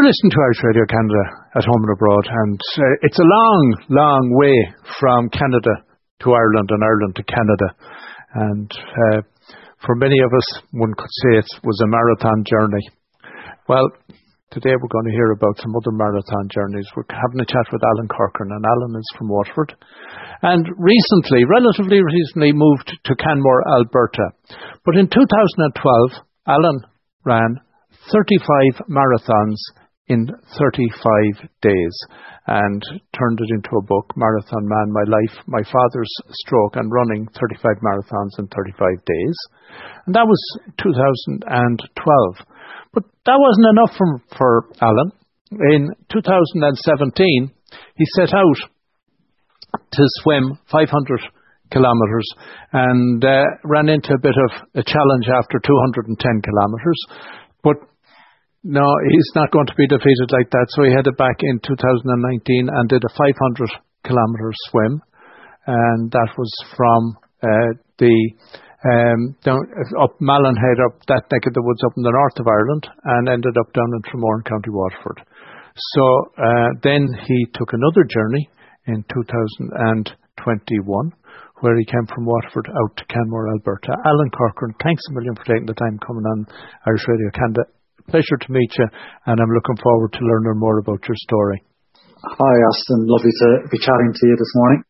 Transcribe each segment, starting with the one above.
You're listening to Irish Radio Canada at home and abroad, and uh, it's a long, long way from Canada to Ireland and Ireland to Canada. And uh, for many of us, one could say it was a marathon journey. Well, today we're going to hear about some other marathon journeys. We're having a chat with Alan Corcoran, and Alan is from Waterford. And recently, relatively recently, moved to Canmore, Alberta. But in 2012, Alan ran 35 marathons in 35 days and turned it into a book, Marathon Man, My Life, My Father's Stroke and Running 35 Marathons in 35 Days. And that was 2012. But that wasn't enough for, for Alan. In 2017, he set out to swim 500 kilometres and uh, ran into a bit of a challenge after 210 kilometres. But no, he's not going to be defeated like that. So he headed back in 2019 and did a 500 kilometre swim, and that was from uh, the um, down up Malin Head, up that neck of the woods up in the north of Ireland, and ended up down in Tramore, County Waterford. So uh, then he took another journey in 2021 where he came from Waterford out to Canmore, Alberta. Alan Corcoran, thanks a million for taking the time coming on Irish Radio Canada pleasure to meet you, and I'm looking forward to learning more about your story. Hi, Austin. Lovely to be chatting to you this morning.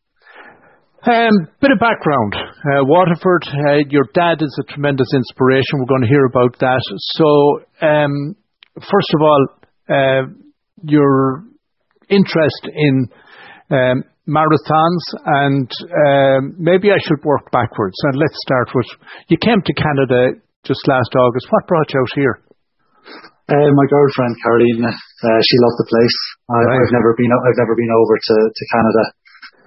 Um, bit of background. Uh, Waterford, uh, your dad is a tremendous inspiration. We're going to hear about that. So, um, first of all, uh, your interest in um, marathons, and um, maybe I should work backwards. And let's start with you came to Canada just last August. What brought you out here? Uh, my girlfriend Carolina, uh, she loved the place. I, right. I've never been, I've never been over to, to Canada,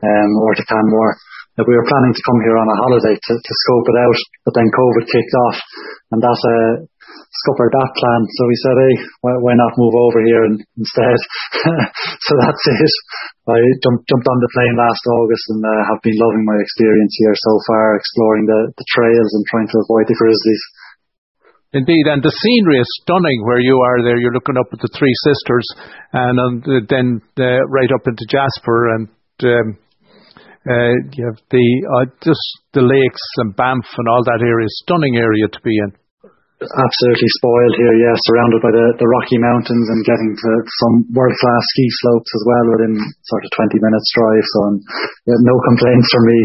um, or to Canmore. Uh, we were planning to come here on a holiday to, to scope it out, but then COVID kicked off, and that uh, scuppered that plan. So we said, hey, why, why not move over here and, instead? so that's it. I jumped jumped on the plane last August and uh, have been loving my experience here so far, exploring the, the trails and trying to avoid the grizzlies. Indeed, and the scenery is stunning where you are there. You're looking up at the Three Sisters and then uh, right up into Jasper and um, uh, you have the uh, just the lakes and Banff and all that area. Stunning area to be in. Absolutely spoiled here, yeah, surrounded by the, the Rocky Mountains and getting to some world class ski slopes as well within sort of 20 minutes drive. So, um, yeah, no complaints from me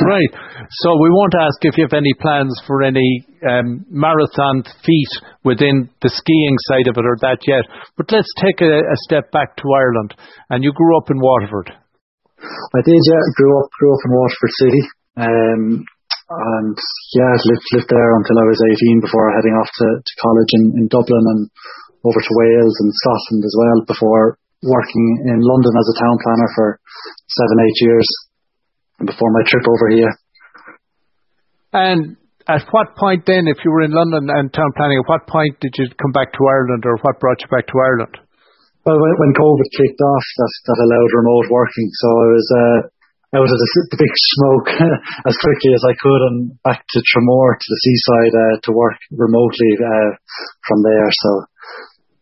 right. So we won't ask if you have any plans for any um, marathon feat within the skiing side of it or that yet. But let's take a, a, step back to Ireland. And you grew up in Waterford. I did, yeah. Grew up, grew up in Waterford City. Um, and yeah, lived lived there until I was 18 before heading off to, to college in, in Dublin and over to Wales and Scotland as well before working in London as a town planner for seven, eight years before my trip over here. And at what point then, if you were in London and town planning, at what point did you come back to Ireland or what brought you back to Ireland? Well, when, when COVID kicked off, that, that allowed remote working. So I was uh, out of the, the big smoke as quickly as I could and back to Tramore, to the seaside, uh, to work remotely uh, from there. So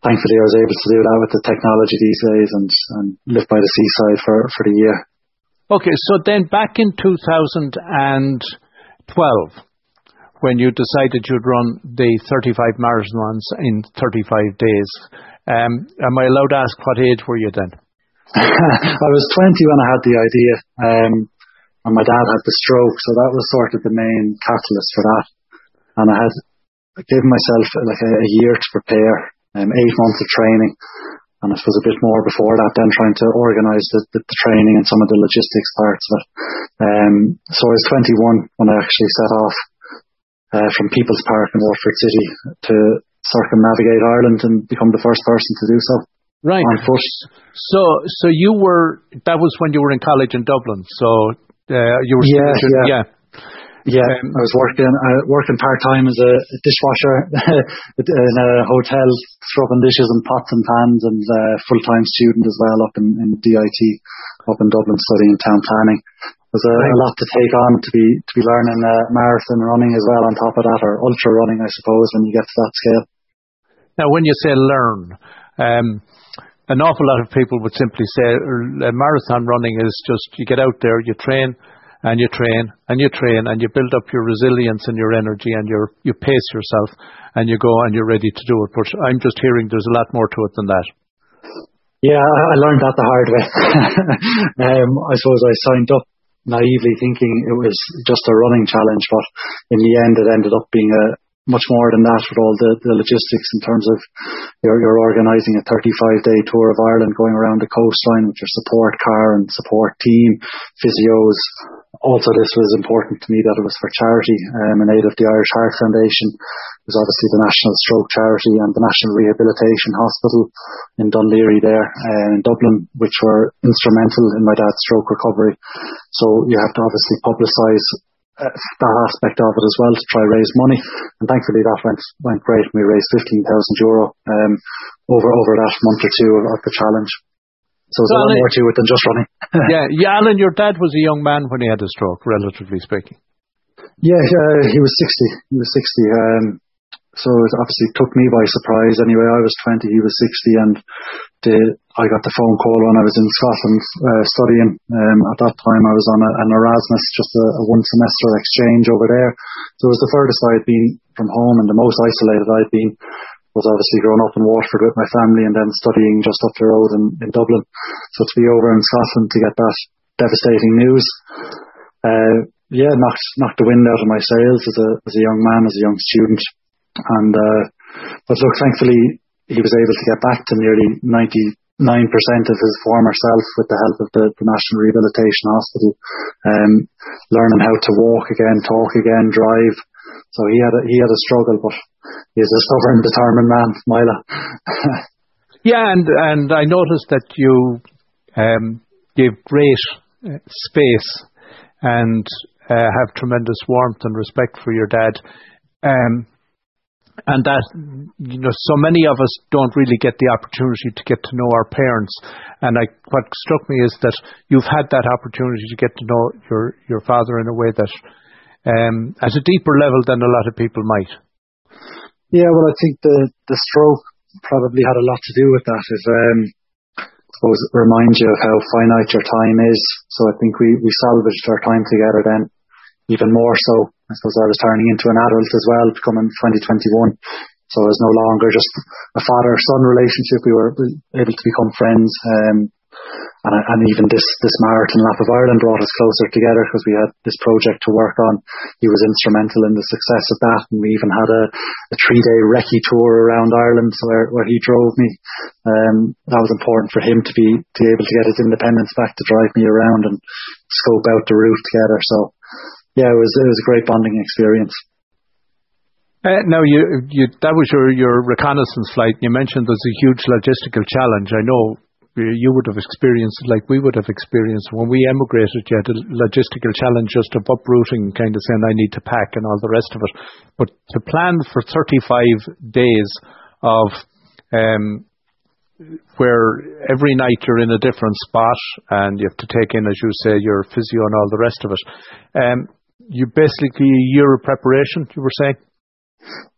thankfully I was able to do that with the technology these days and, and live by the seaside for, for the year. Okay, so then back in 2012, when you decided you'd run the 35 marathons in 35 days, um, am I allowed to ask what age were you then? I was 20 when I had the idea, um, and my dad had the stroke, so that was sort of the main catalyst for that. And I had given myself like a, a year to prepare, um, eight months of training, and I suppose a bit more before that, then trying to organise the, the, the, training and some of the logistics parts of it. Um, so I was 21 when I actually set off uh, from People's Park in Waterford City to circumnavigate Ireland and become the first person to do so. Right. On foot. So, so you were, that was when you were in college in Dublin. So, uh, you were, yeah, yeah. yeah. Yeah, um, I was working uh, working part time as a dishwasher in a hotel, scrubbing dishes and pots and pans, and uh, full time student as well up in, in DIT, up in Dublin, studying town planning. There's a, a lot to take on to be to be learning uh, marathon running as well on top of that, or ultra running, I suppose, when you get to that scale. Now, when you say learn, Um, an awful lot of people would simply say marathon running is just you get out there, you train, and you train and you train and you build up your resilience and your energy and your you pace yourself and you go and you're ready to do it. But I'm just hearing there's a lot more to it than that. Yeah, I learned that the hard way. um, I suppose I signed up naively thinking it was just a running challenge, but in the end it ended up being a much more than that with all the, the logistics in terms of you're, you're organising a 35 day tour of Ireland going around the coastline with your support car and support team, physios, also this was important to me that it was for charity um, in aid of the Irish Heart Foundation. Was obviously the National Stroke Charity and the National Rehabilitation Hospital in Dun Laoghaire there uh, in Dublin, which were instrumental in my dad's stroke recovery. So you have to obviously publicise that aspect of it as well to try raise money. And thankfully that went went great. We raised fifteen thousand euro um, over over that month or two of, of the challenge. So there's so a lot more to it than just running. yeah, yeah, Alan, your dad was a young man when he had a stroke, relatively speaking. Yeah, uh, he was 60. He was 60. Um, so it obviously took me by surprise. Anyway, I was 20, he was 60, and the, I got the phone call when I was in Scotland uh, studying. Um, at that time, I was on a, an Erasmus, just a, a one semester exchange over there. So it was the furthest I had been from home and the most isolated I'd been was obviously growing up in Waterford with my family and then studying just up the road in, in Dublin. So to be over in Scotland to get that devastating news, uh, yeah, knocked knocked the wind out of my sails as a as a young man, as a young student. And uh, but look, thankfully he was able to get back to nearly ninety nine percent of his former self with the help of the, the National Rehabilitation Hospital, um, learning how to walk again, talk again, drive. So he had a, he had a struggle, but he's a stubborn, determined man, Mila. yeah, and and I noticed that you um, give great uh, space and uh, have tremendous warmth and respect for your dad. Um, and that you know so many of us don't really get the opportunity to get to know our parents and I, what struck me is that you've had that opportunity to get to know your your father in a way that um, at a deeper level than a lot of people might yeah, well, I think the the stroke probably had a lot to do with that. It, um, suppose it reminds you of how finite your time is. So I think we we salvaged our time together then, even more so. I suppose I was turning into an adult as well, becoming 2021. So it was no longer just a father-son relationship. We were able to become friends. Um, and, and even this, this marathon lap of Ireland brought us closer together because we had this project to work on. He was instrumental in the success of that. And we even had a, a three day recce tour around Ireland where, where he drove me. Um, that was important for him to be, to be able to get his independence back to drive me around and scope out the route together. So yeah, it was, it was a great bonding experience. Uh, now, you, you, that was your, your reconnaissance flight. You mentioned there's a huge logistical challenge. I know you would have experienced like we would have experienced when we emigrated. You had a logistical challenge just of uprooting, kind of saying, I need to pack and all the rest of it. But to plan for 35 days of um, where every night you're in a different spot and you have to take in, as you say, your physio and all the rest of it. Um, you basically a year of preparation, you were saying?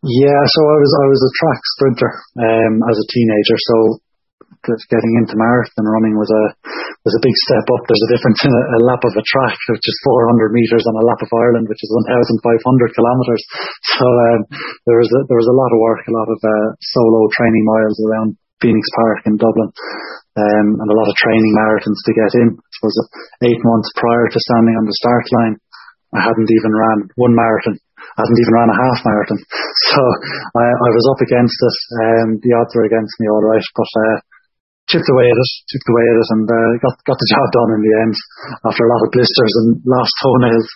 Yeah, so I was I was a track sprinter um, as a teenager. So getting into marathon running was a was a big step up. There's a difference in a, a lap of a track, which is 400 meters, and a lap of Ireland, which is 1,500 kilometers. So um, there was a, there was a lot of work, a lot of uh, solo training miles around Phoenix Park in Dublin, um, and a lot of training marathons to get in. I was eight months prior to standing on the start line, I hadn't even ran one marathon. I hadn't even ran a half marathon. So I, I was up against it. Um, the odds were against me, all right, but. Uh, chipped away at it, chipped away at it, and uh, got got the job done in the end after a lot of blisters and lost toenails.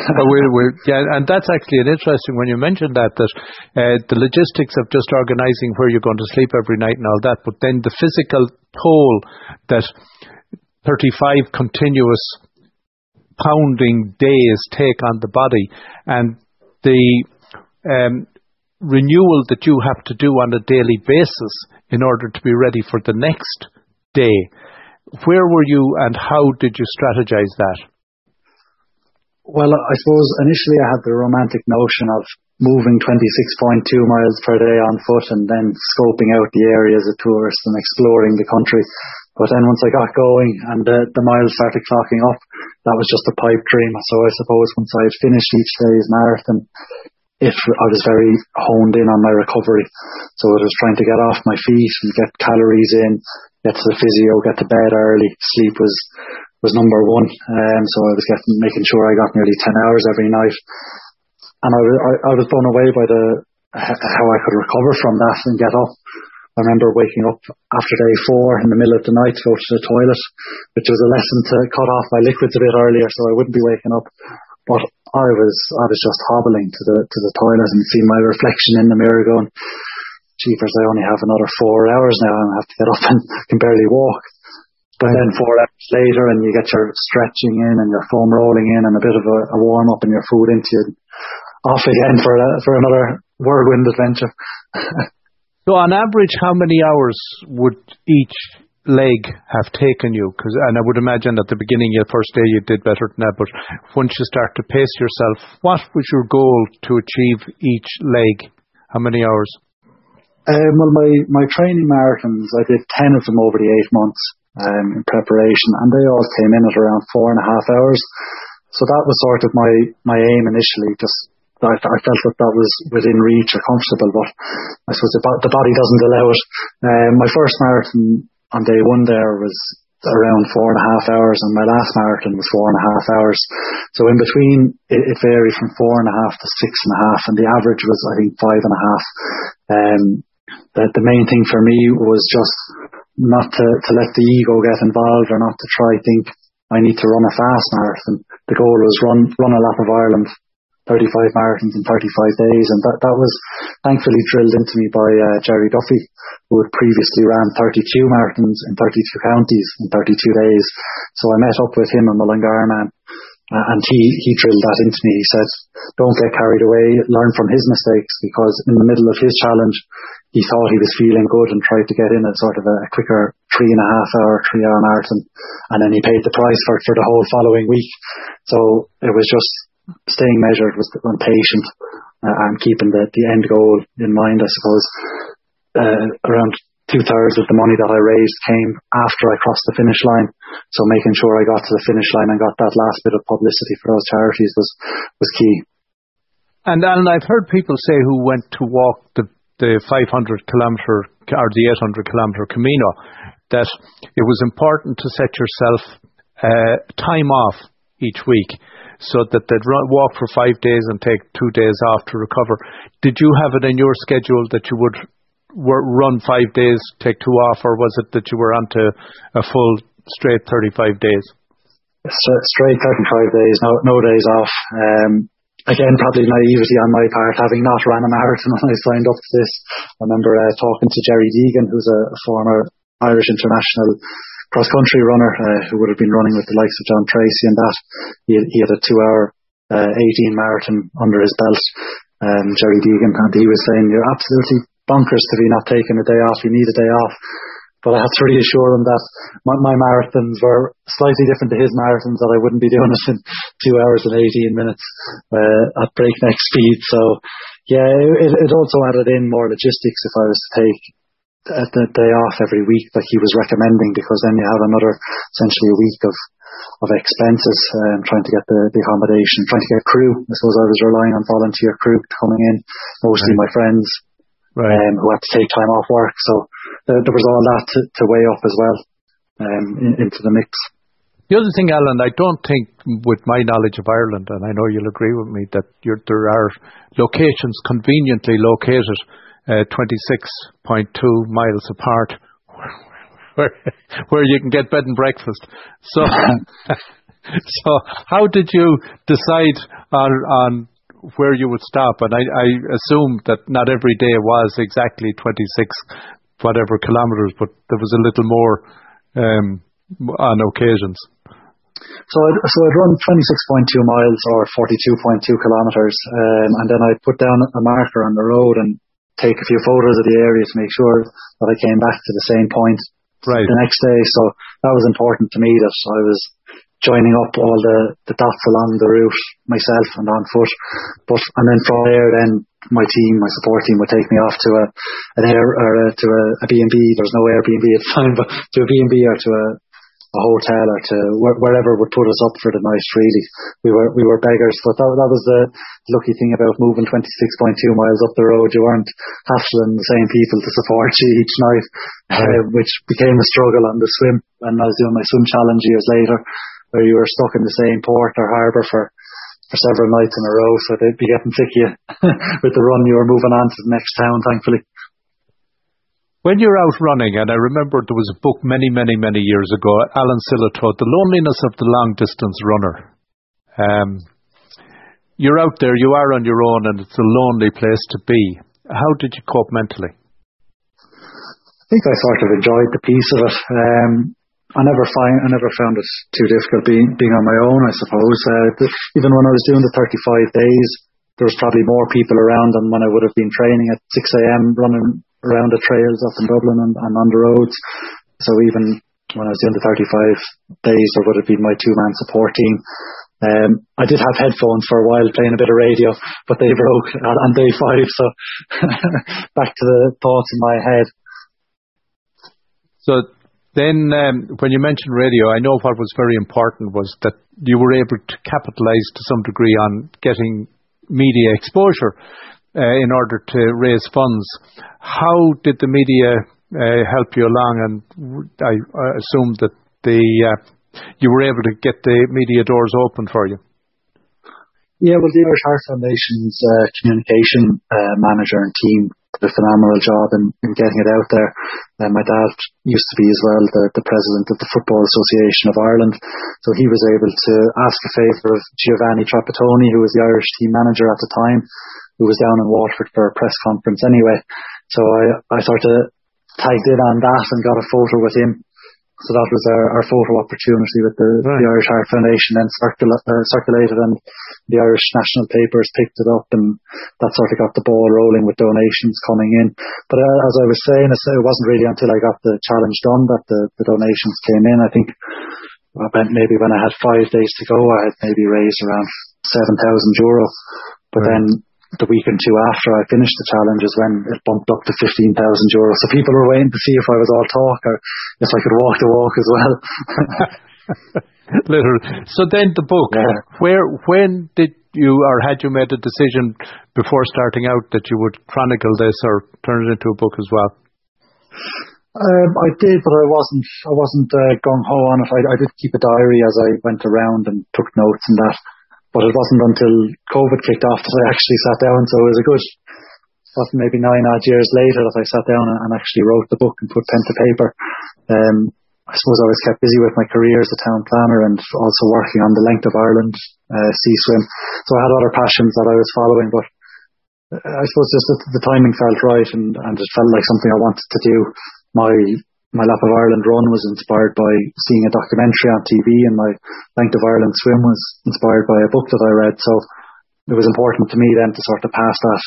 we we yeah, and that's actually an interesting when you mentioned that that uh, the logistics of just organising where you're going to sleep every night and all that, but then the physical toll that 35 continuous pounding days take on the body, and the um, renewal that you have to do on a daily basis in order to be ready for the next day. Where were you and how did you strategize that? Well, I suppose initially I had the romantic notion of moving 26.2 miles per day on foot and then scoping out the area as a tourist and exploring the country. But then once I got going and the, the miles started clocking up, that was just a pipe dream. So I suppose once I had finished each day's marathon, if I was very honed in on my recovery. So I was trying to get off my feet and get calories in, get to the physio, get to bed early. Sleep was was number one. Um, so I was getting making sure I got nearly ten hours every night, and I was I, I was blown away by the how I could recover from that and get up. I remember waking up after day four in the middle of the night to go to the toilet, which was a lesson to cut off my liquids a bit earlier so I wouldn't be waking up. But I was I was just hobbling to the to the toilet and seeing my reflection in the mirror going, Jeepers, I only have another four hours now and I have to get up and can barely walk. But then four hours later and you get your stretching in and your foam rolling in and a bit of a, a warm up and your food into you. Off again for a, for another whirlwind adventure. So on average, how many hours would each leg have taken you? Cause, and I would imagine at the beginning, your first day, you did better than that. But once you start to pace yourself, what was your goal to achieve each leg? How many hours? Um, well, my, my training marathons, I did 10 of them over the eight months um, in preparation, and they all came in at around four and a half hours. So that was sort of my, my aim initially, just I, I felt that that was within reach or comfortable, but I suppose the, the body doesn't allow it. Um, my first marathon on day one there was around four and a half hours, and my last marathon was four and a half hours. So in between, it, it varied from four and a half to six and a half, and the average was I think five and a half. Um, the, the main thing for me was just not to, to let the ego get involved or not to try think I need to run a fast marathon. The goal was run run a lap of Ireland 35 marathons in 35 days, and that, that was thankfully drilled into me by uh, Gerry Duffy, who had previously ran 32 marathons in 32 counties in 32 days. So I met up with him and Mullingar man, uh, and he, he drilled that into me. He said, don't get carried away, learn from his mistakes, because in the middle of his challenge, he thought he was feeling good and tried to get in a sort of a, quicker three and a half hour, three hour marathon. And then he paid the price for for the whole following week. So it was just staying measured was and patient uh, and keeping the, the end goal in mind, I suppose. Uh, around two thirds of the money that I raised came after I crossed the finish line. So making sure I got to the finish line and got that last bit of publicity for those charities was, was key. And Alan, I've heard people say who went to walk the, the 500 kilometre or the 800 kilometre Camino that it was important to set yourself uh, time off each week so that they'd run, walk for five days and take two days off to recover. Did you have it in your schedule that you would run five days, take two off, or was it that you were onto a full straight 35 days? Straight 35 days, no, no days off. Um, again, probably naivety on my part, having not run a marathon when I signed up to this. I remember uh, talking to Gerry Deegan, who's a, a former Irish international cross country runner uh, who would have been running with the likes of John Treacy and that. He, he had a two hour uh, 18 marathon under his belt, um, Gerry Deegan, and he was saying, You're absolutely bonkers to be not taking a day off. You need a day off. But I had to reassure him that my, my marathons were slightly different to his marathons, that I wouldn't be doing it in two hours and 18 minutes uh, at breakneck speed. So, yeah, it, it also added in more logistics if I was to take the day off every week that he was recommending because then you have another essentially a week of of expenses um, trying to get the, the accommodation, trying to get crew. I suppose I was relying on volunteer crew coming in, mostly right. my friends right. um, who had to take time off work. So there, there was all that to, to weigh up as well um, in, into the mix. The other thing, Alan, I don't think, with my knowledge of Ireland, and I know you'll agree with me, that there are locations conveniently located 26.2 miles apart where, you can get bed and breakfast. So, so how did you decide on, where you would stop? And I, assume that not every day was exactly 26 whatever kilometres, but there was a little more um, on occasions. So I'd, run 26.2 miles or 42.2 kilometres, um, and then I'd put down a marker on the road and take a few photos of the area to make sure that I came back to the same point right. the next day. So that was important to me that I was joining up all the, the dots along the route myself and on foot. But and then from there, then my team, my support team, would take me off to a an air or a, to a, a B and B. There's no Airbnb at the time, but to a B and B or to a a hotel or to wherever would put us up for the night. Really, we were we were beggars, but that that was the lucky thing about moving 26.2 miles up the road. You weren't hassling the same people to support you each night, uh, which became a struggle on the swim. And I was doing my swim challenge years later, where you were stuck in the same port or harbour for for several nights in a row, so they'd be getting sick of you with the run you were moving on to the next town, thankfully. When you're out running, and I remember there was a book many, many, many years ago, Alan Sillitoe, The Loneliness of the Long Distance Runner. Um, you're out there, you are on your own, and it's a lonely place to be. How did you cope mentally? I think I sort of enjoyed the piece of it. Um, I never find I never found it too difficult being being on my own. I suppose uh, the, even when I was doing the 35 days, there was probably more people around than when I would have been training at 6 a.m. running around the trails up in Dublin and, and on the roads. So even when I was doing the 35 days, there would have been my two-man support team. Um, I did have headphones for a while playing a bit of radio, but they broke on day five. So back to the thoughts in my head. So then, um, when you mentioned radio, I know what was very important was that you were able to capitalize to some degree on getting media exposure in order to raise funds. How did the media uh, help you along? And I, assume that uh, you were able to get the media doors open for you. Yeah, well, the Irish Heart Foundation's uh, communication uh, manager and team did a phenomenal job in, in getting it out there. Uh, my dad used to be as well the, the president of the Football Association of Ireland, so he was able to ask a favour of Giovanni Trapattoni, who was the Irish team manager at the time, who was down in Waterford for a press conference anyway. So I, I sort of tagged in on that and got a photo with him. So that was our, our photo opportunity with the, right. the Irish Heart Foundation then circula- uh, circulated and the Irish national papers picked it up and that sort of got the ball rolling with donations coming in. But uh, as I was saying, it wasn't really until I got the challenge done that the, the donations came in. I think about maybe when I had five days to go, I had maybe raised around 7,000 euro. But right. then the week or two after I finished the challenge is when it bumped up to 15,000 euros. So people were waiting to see if I was all talk or if I could walk the walk as well. Literally. So then the book, yeah. where, when did you or had you made a decision before starting out that you would chronicle this or turn it into a book as well? Um, I did, but I wasn't. I wasn't uh, gung ho on it. I, I did keep a diary as I went around and took notes and that. But it wasn't until COVID kicked off that I actually sat down. So it was a good, maybe nine odd years later that I sat down and actually wrote the book and put pen to paper. Um, I suppose I was kept busy with my career as a town planner and also working on the length of Ireland uh, sea swim. So I had other passions that I was following, but I suppose just that the timing felt right and, and it felt like something I wanted to do. My my Lap of Ireland run was inspired by seeing a documentary on TV, and my Length of Ireland swim was inspired by a book that I read. So it was important to me then to sort of pass that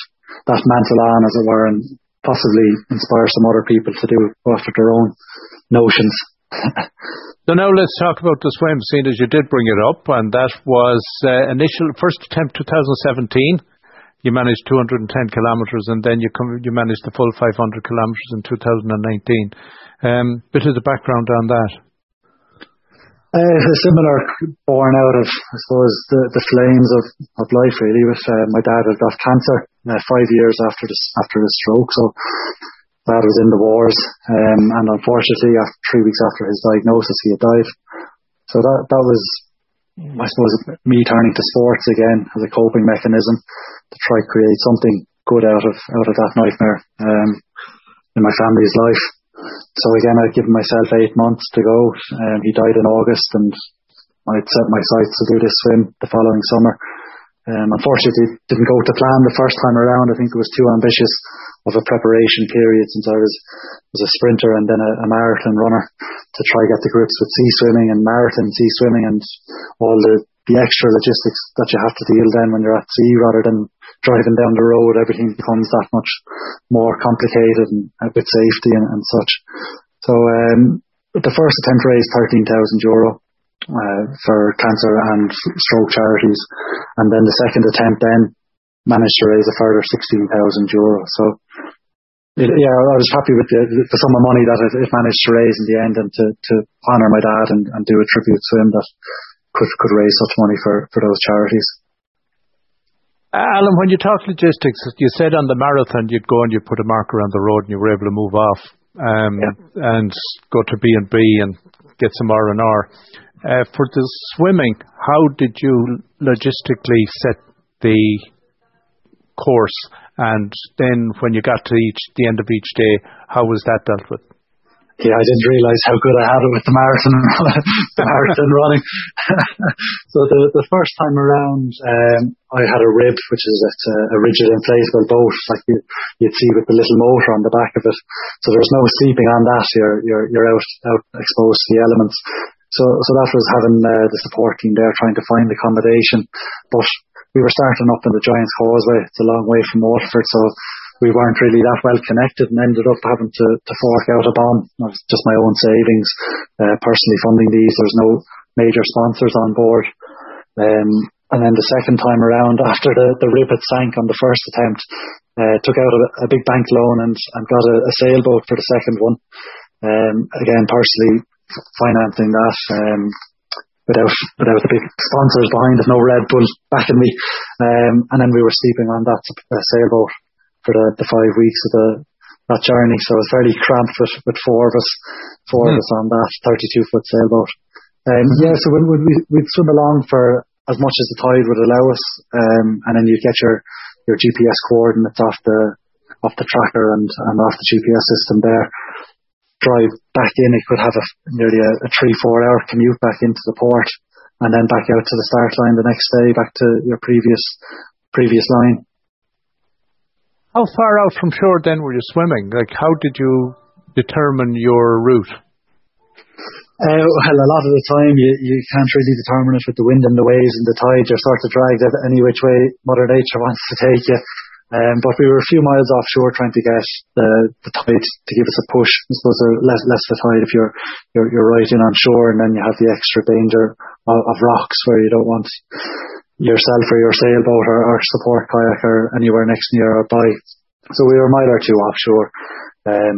that mantle on, as it were, and possibly inspire some other people to do after their own notions. so now let's talk about the swim, seeing as you did bring it up, and that was uh, initial first attempt 2017 you managed 210 kilometres and then you come, you managed the full 500 kilometres in 2019. Um, bit of the background on that. Uh, a similar, born out of, I suppose, the, the flames of, of life, really. With uh, my dad had got cancer uh, five years after the after the stroke, so dad was in the wars, um, and unfortunately, after three weeks after his diagnosis, he had died. So that that was, I suppose, me turning to sports again as a coping mechanism to try to create something good out of out of that nightmare um, in my family's life. So again, I'd given myself eight months to go. Um, he died in August, and I'd set my sights to do this swim the following summer. Um, unfortunately, it didn't go to plan the first time around. I think it was too ambitious of a preparation period since I was was a sprinter and then a, a marathon runner to try get the grips with sea swimming and marathon sea swimming and all the the extra logistics that you have to deal then when you're at sea rather than driving down the road, everything becomes that much more complicated and with safety and, and such. So um, the first attempt raised 13,000 euro. Uh, for cancer and stroke charities. And then the second attempt then managed to raise a further 16,000 euro. So it, yeah, I was happy with the, the sum of money that it, it, managed to raise in the end and to, to honour my dad and, and do a tribute to him that could, could raise such money for, for those charities. Alan, when you talk logistics, you said on the marathon you'd go and you'd put a marker on the road and you were able to move off um, yeah. and go to B and B and get some R and R. Uh, for the swimming, how did you logistically set the course? And then when you got to each the end of each day, how was that dealt with? yeah, I didn't realise how good I had it with the marathon, the marathon running. so the the first time around, um, I had a rib, which is a, a rigid inflatable boat, like you, you'd see with the little motor on the back of it. So there's no sleeping on that. You're you're you're out out exposed to the elements. So so that was having uh, the support team there trying to find accommodation, but we were starting up in the Giants Causeway. It's a long way from Waterford, so we weren't really that well connected and ended up having to, to fork out a bomb. It was just my own savings, uh, personally funding these. There's no major sponsors on board. Um, and then the second time around, after the, the rib had sank on the first attempt, uh, took out a, a, big bank loan and, and got a, a sailboat for the second one. Um, again, personally financing that. Um, without without the big sponsors behind us, no Red Bull backing me. Um, and then we were sleeping on that uh, sailboat for the, the five weeks of the that journey. So it was fairly cramped with, with four of us, four mm. of hmm. us on that 32 foot sailboat. Um, yeah, so when, when we, we'd swim along for as much as the tide would allow us, um, and then you'd get your, your GPS coordinates off the, off the tracker and, and off the GPS system there. Drive back in, it could have a, nearly a, a three, four hour commute back into the port and then back out to the start line the next day, back to your previous, previous line. How far out from shore then were you swimming? Like, how did you determine your route? Uh, well, a lot of the time you, you can't really determine it with the wind and the waves and the tide. You're sort of dragged any which way Mother Nature wants to take you. Um, but we were a few miles offshore trying to get the, the tide to give us a push. I suppose less, less the tide if you're, you're, you're right in on shore and then you have the extra danger of, of rocks where you don't want yourself or your sailboat or, or support kayak or anywhere next nearby. So we were a mile or two offshore. Um,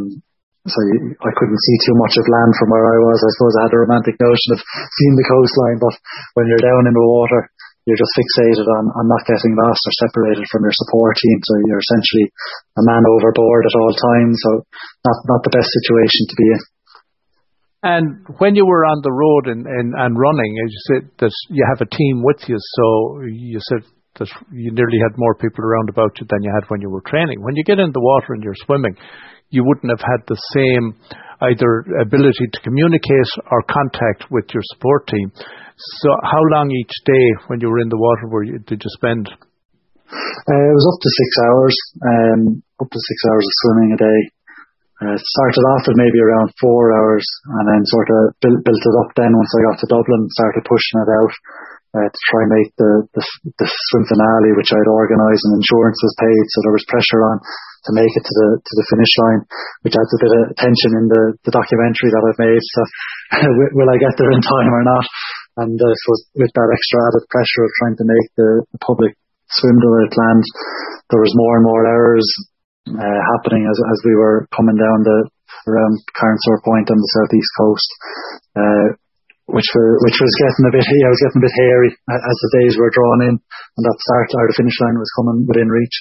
so you, I couldn't see too much of land from where I was. I suppose I had a romantic notion of seeing the coastline, but when you're down in the water, you're just fixated on, on not getting lost or separated from your support team. So you're essentially a man overboard at all times. So not, not the best situation to be in. And when you were on the road and, and, and running, as you said that you have a team with you, so you said that you nearly had more people around about you than you had when you were training. When you get in the water and you're swimming, you wouldn't have had the same either ability to communicate or contact with your support team. So, how long each day when you were in the water were you, did you spend? Uh, it was up to six hours, um, up to six hours of swimming a day. Uh, started off at maybe around four hours and then sort of built, built it up then once I got to Dublin, started pushing it out uh, to try and make the, the, the swim finale, which I'd organised and insurance was paid, so there was pressure on to make it to the to the finish line, which adds a bit of tension in the, the documentary that I've made. So will I get there in time or not? And uh, so with that extra added pressure of trying to make the, the public swim the way it planned, there was more and more errors uh, happening as as we were coming down the around Carnsore Point on the southeast coast, uh, which were which was getting a bit yeah, was getting a bit hairy as the days were drawn in, and that start or the finish line was coming within reach.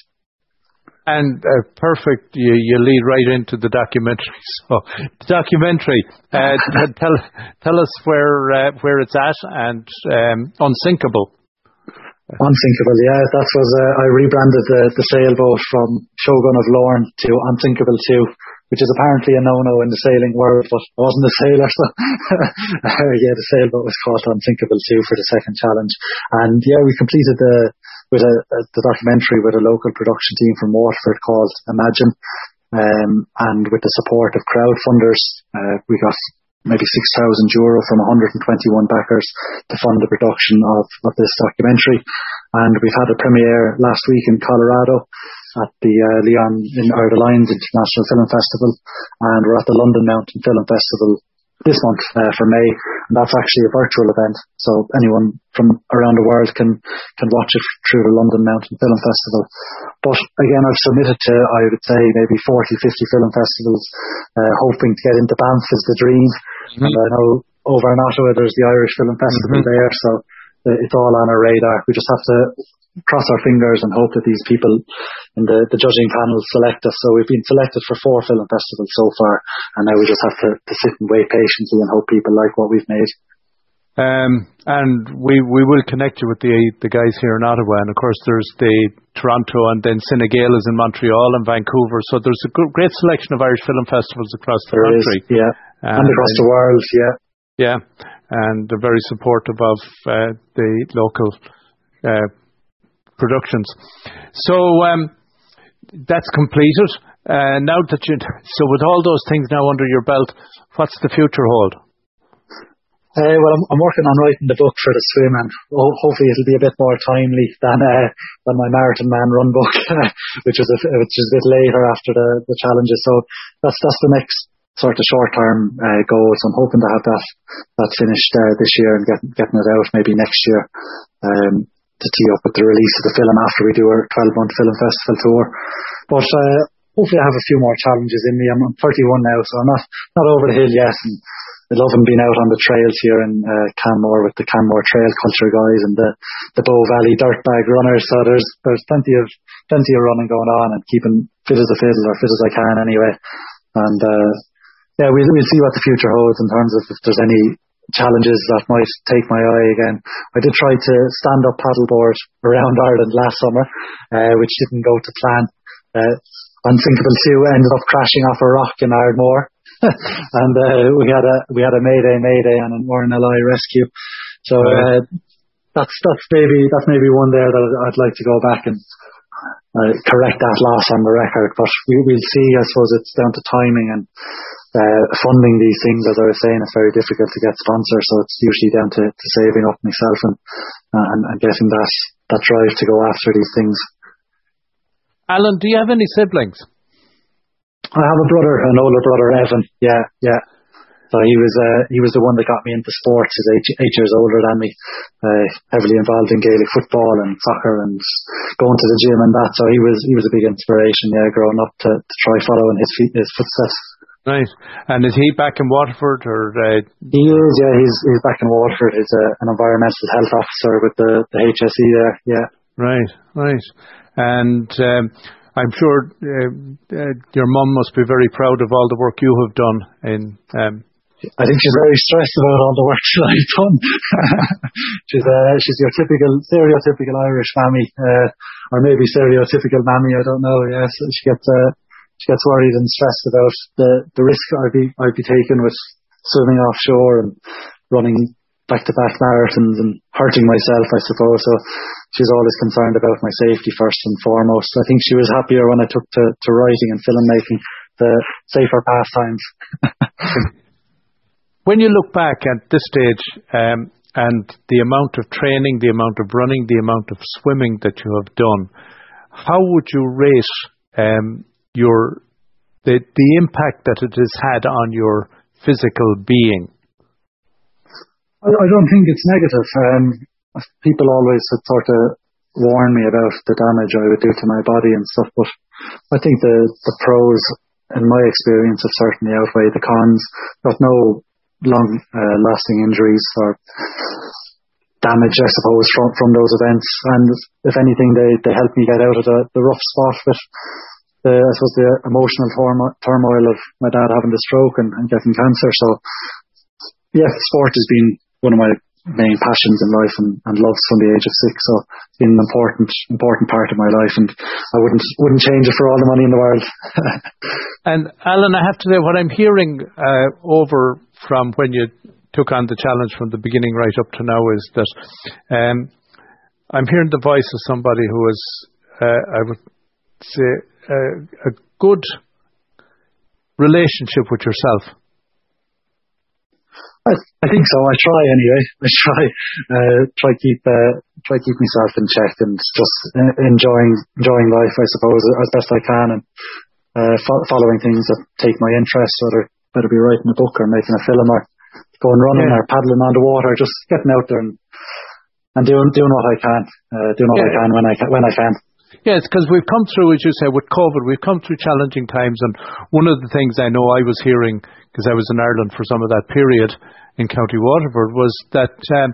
And uh, perfect, you, you lead right into the documentary. So, the documentary, uh, tell tell us where uh, where it's at and um, unsinkable. Unsinkable, yeah. That was uh, I rebranded the, the sailboat from Shogun of Lorn to Unsinkable 2, which is apparently a no-no in the sailing world, but I wasn't a sailor, so yeah, the sailboat was called Unsinkable 2 for the second challenge. And yeah, we completed the with a, a the documentary with a local production team from Waterford called Imagine. Um, and with the support of crowdfunders, uh, we got maybe 6,000 euro from 121 backers to fund the production of, of this documentary. And we've had a premiere last week in Colorado at the uh, Leon in, or Lions International Film Festival, and we're at the London Mountain Film Festival this month uh, for May, and that's actually a virtual event. So anyone from around the world can can watch it through the London Mountain Film Festival. But again, I've submitted to I would say maybe 40, 50 film festivals, uh, hoping to get into Banff is the dream. Mm-hmm. And I know over in Ottawa there's the Irish Film Festival mm-hmm. there, so uh, it's all on our radar. We just have to cross our fingers and hope that these people in the, the judging panel select us. So we've been selected for four film festivals so far, and now we just have to, to sit and wait patiently and hope people like what we've made. Um, and we, we will connect you with the the guys here in Ottawa, and of course there's the Toronto, and then Cine Gael is in Montreal and Vancouver. So there's a good, great selection of Irish film festivals across the there country, is, yeah, and, and across the world, yeah, yeah, and they're very supportive of uh, the local uh, productions. So um, that's completed. Uh, now that you, so with all those things now under your belt, what's the future hold? Uh, well, I'm, working on writing the book for the swim, and ho- hopefully it'll be a bit more timely than uh, than my marathon man run book, which is a, which is a bit later after the, challenges. So that's that's the next sort of short term uh, goal. I'm hoping to have that that finished this year and getting getting it out maybe next year. To tee up with the release of the film after we do our 12 month film festival tour. But uh, hopefully I have a few more challenges in me. I'm, 31 now, so I'm not, not over the hill yet. And I love being out on the trails here in uh, Canmore with the Canmore Trail Culture guys and the, the Bow Valley Dirt Bag Runners. So there's, there's plenty of, plenty of running going on and keeping fit as a fiddle or fit as I can anyway. And, uh, yeah, we'll, we'll see what the future holds in terms of if there's any challenges that might take my eye again. I did try to stand up paddleboard around Ireland last summer, uh, which didn't go to plan. Uh, Unsinkable 2 ended up crashing off a rock in Ardmore. and uh, we had a we had a mayday mayday and an RNLI rescue. So uh, that's that's maybe that's maybe one there that I'd like to go back and uh, correct that loss on the record. But we, we'll see. I suppose it's down to timing and uh, funding these things, as I was saying, it's very difficult to get sponsors, so it's usually down to, to saving up myself and, uh, and, and getting that, that drive to go after these things. Alan, do you have any siblings? I have a brother, an older brother, Evan. Yeah, yeah. So he was uh, he was the one that got me into sports. He's eight, eight years older than me, uh, heavily involved in Gaelic football and soccer and going to the gym and that. So he was he was a big inspiration. Yeah, growing up to, to try following his feet, his footsteps. Right. And is he back in Waterford or? Uh... He is. Yeah, he's he's back in Waterford. He's a, an environmental health officer with the the HSE there. Yeah. Right. Right. And. Um, I'm sure uh, uh, your mum must be very proud of all the work you have done in um, I think she's very stressed about all the work that I've done. she's uh, she's your typical stereotypical Irish mammy, uh, or maybe stereotypical mammy. I don't know. Yes, she gets uh, she gets worried and stressed about the, the risk I'd be, I'd be taking with swimming offshore and running back to back marathons and hurting myself, I suppose. So she's always concerned about my safety first and foremost. I think she was happier when I took to, to writing and filmmaking, the safer pastimes. when you look back at this stage, um, and the amount of training, the amount of running, the amount of swimming that you have done, how would you rate um, your the the impact that it has had on your physical being? I, don't think it's negative. Um, people always sort of warn me about the damage I would do to my body and stuff, but I think the pros, in my experience, have certainly outweighed the cons. Got no long uh, lasting injuries or damage, I suppose, from from those events. And if anything, they they helped me get out of the the rough spot. But the, I suppose the emotional turmoil of my dad having the stroke and, and getting cancer. So, yeah, sport has been one of my main passions in life and, and loves from the age of six. So it's been an important, important part of my life and I wouldn't, wouldn't change it for all the money in the world. and Alan, I have to say what I'm hearing, uh, over from when you took on the challenge from the beginning right up to now is that, um, I'm hearing the voice of somebody who is, uh, I would say, a, a good relationship with yourself? I, I think so. I try anyway. I try uh, try keep uh, try keep myself in check and just enjoying enjoying life, I suppose, as best I can, and uh, fo- following things that take my interest, whether whether it be writing a book or making a film or going running yeah. or paddling on the water, just getting out there and, and doing doing what I can, uh, doing what yeah. I can when I can, when I can. Yes, because we've come through, as you say, with COVID, we've come through challenging times. And one of the things I know I was hearing, because I was in Ireland for some of that period in County Waterford, was that um,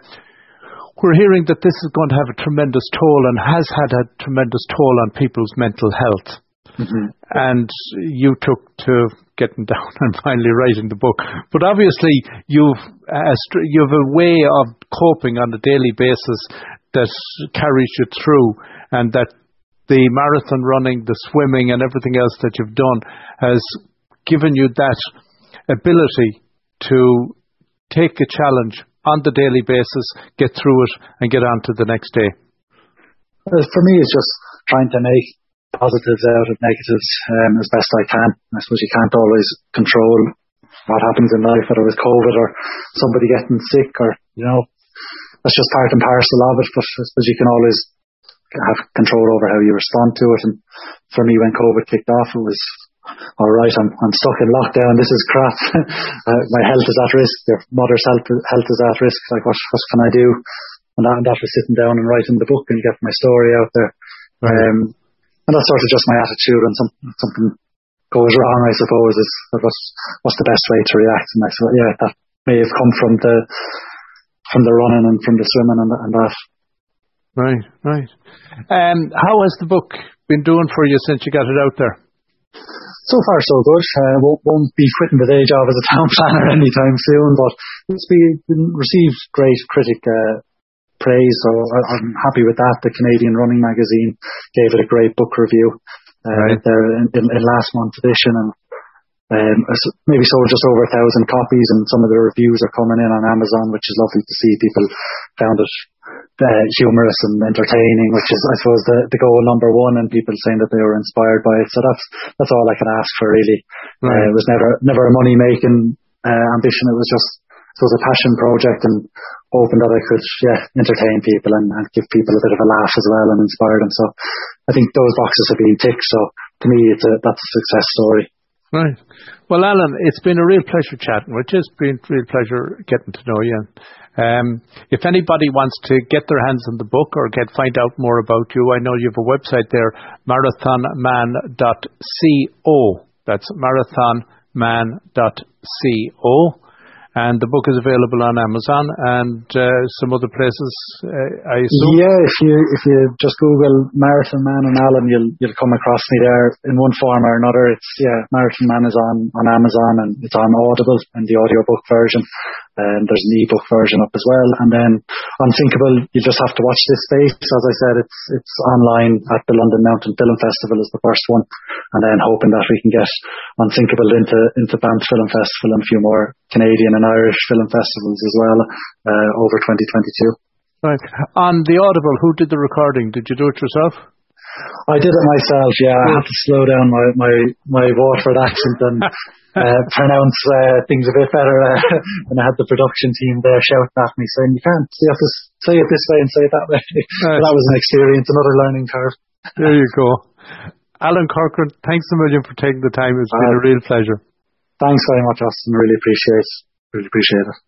we're hearing that this is going to have a tremendous toll and has had a tremendous toll on people's mental health. Mm-hmm. And you took to getting down and finally writing the book. But obviously, you've uh, you have a way of coping on a daily basis that carries you through, and that the marathon running, the swimming, and everything else that you've done has given you that ability to take a challenge on the daily basis, get through it, and get on to the next day. For me, it's just trying to make positives out of negatives um, as best I can. I suppose you can't always control what happens in life, whether it's COVID or somebody getting sick or, you know, that's just part and parcel of it. But I suppose you can always have control over how you respond to it. And for me, when COVID kicked off, it was all right. I'm I'm stuck in lockdown. This is crap. uh, my health is at risk. Your mother's health health is at risk. Like what what can I do? And that, and that was sitting down and writing the book and getting my story out there. Right. Um, and that's sort of just my attitude when some, something goes wrong, I suppose, is what's, what's the best way to react. And I said, yeah, that may have come from the, from the running and from the swimming and, and that. Right, right. Um, how has the book been doing for you since you got it out there? So far, so good. Uh, won't, won't be quitting the day job as a town planner anytime soon, but it's been, received great critic uh, praise, so I'm happy with that. The Canadian Running Magazine gave it a great book review uh, right. there in, in, in, last month's edition, and um, maybe sold just over a thousand copies, and some of the reviews are coming in on Amazon, which is lovely to see. People found it uh, humorous and entertaining, which is, I suppose, the, the goal number one, and people saying that they were inspired by it. So that's that's all I can ask for, really. Right. Uh, it was never never a money making uh, ambition. It was just it was a passion project, and hoping that I could, yeah, entertain people and, and, give people a bit of a laugh as well and inspire them. So I think those boxes have been ticked. So to me, it's a, that's a success story. Right. Well, Alan, it's been a real pleasure chatting with you. It's been a real pleasure getting to know you. Um, if anybody wants to get their hands on the book or get find out more about you, I know you have a website there, marathonman.co. That's marathonman.co and the book is available on Amazon and uh, some other places. Uh, I assume. Yeah, if you if you just Google Marathon Man and Alan, you'll you'll come across me there in one form or another. It's yeah, Marathon Man is on on Amazon and it's on Audible and the audiobook version. And there's an ebook version up as well. And then Unsinkable, you just have to watch this space. As I said, it's it's online at the London Mountain Film Festival is the first one, and then hoping that we can get Unsinkable into into Banff Film Festival and a few more Canadian and Irish film festivals as well uh, over 2022. Right. On the Audible, who did the recording? Did you do it yourself? I did it myself. Yeah, I had to slow down my my my Waterford accent and uh, pronounce uh, things a bit better. Uh, and I had the production team there shouting at me saying, "You can't. You have to say it this way and say it that way." Right. that was an experience, another learning curve. there you go. Alan Corcoran, thanks a million for taking the time. It's been a real pleasure. Thanks very much, Austin. Really appreciate it. really appreciate it.